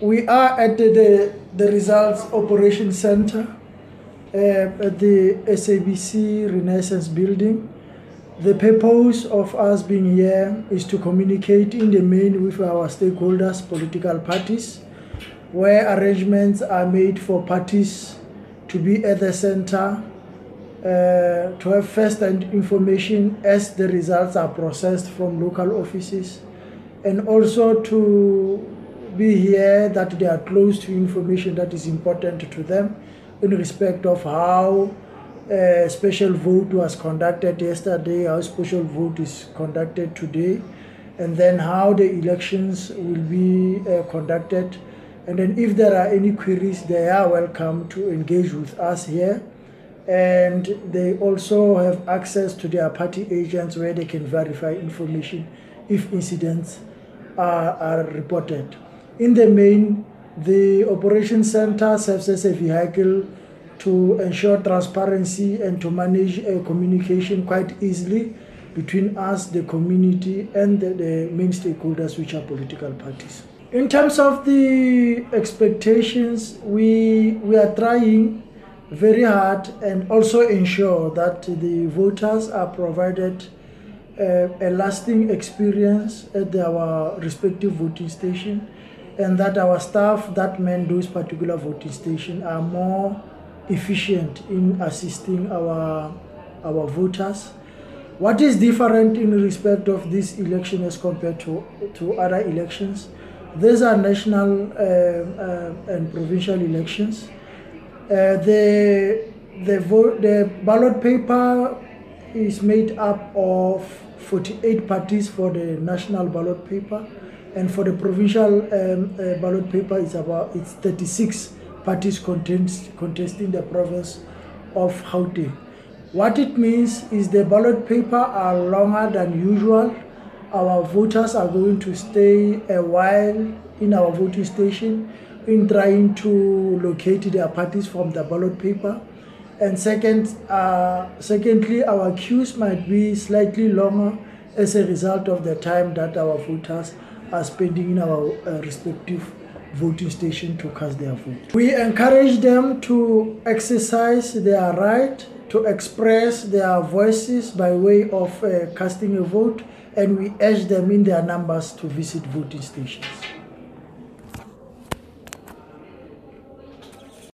We are at the, the Results Operation Center uh, at the SABC Renaissance Building. The purpose of us being here is to communicate in the main with our stakeholders, political parties, where arrangements are made for parties to be at the center, uh, to have first-hand information as the results are processed from local offices, and also to be here that they are close to information that is important to them in respect of how a special vote was conducted yesterday, how special vote is conducted today, and then how the elections will be uh, conducted. And then if there are any queries, they are welcome to engage with us here. And they also have access to their party agents where they can verify information if incidents are, are reported. In the main, the operation center serves as a vehicle to ensure transparency and to manage uh, communication quite easily between us, the community, and the, the main stakeholders, which are political parties. In terms of the expectations, we, we are trying very hard and also ensure that the voters are provided uh, a lasting experience at our respective voting station and that our staff that man those particular voting stations are more efficient in assisting our our voters. What is different in respect of this election as compared to, to other elections? These are national uh, uh, and provincial elections. Uh, the, the, vote, the ballot paper is made up of 48 parties for the national ballot paper and for the provincial um, uh, ballot paper it's about it's 36 parties contest, contesting the province of Gauteng. What it means is the ballot paper are longer than usual. Our voters are going to stay a while in our voting station in trying to locate their parties from the ballot paper. And second, uh, secondly, our queues might be slightly longer as a result of the time that our voters are spending in our uh, respective voting station to cast their vote. We encourage them to exercise their right to express their voices by way of uh, casting a vote and we urge them in their numbers to visit voting stations.